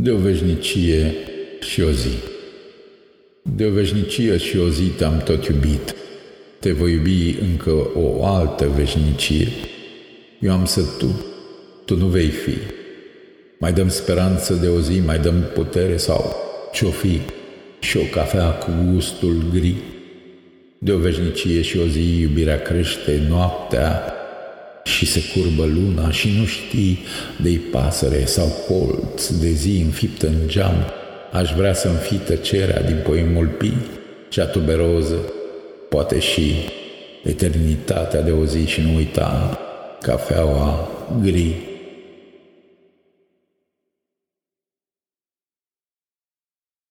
de o veșnicie și o zi. De o veșnicie și o zi te-am tot iubit, te voi iubi încă o altă veșnicie. Eu am să tu, tu nu vei fi. Mai dăm speranță de o zi, mai dăm putere sau ce-o fi și o cafea cu gustul gri. De o veșnicie și o zi iubirea crește noaptea și se curbă luna și nu știi de pasăre sau colț de zi înfiptă în geam, aș vrea să-mi fii tăcerea din poemul pi, cea tuberoză, poate și eternitatea de o zi și nu uita cafeaua gri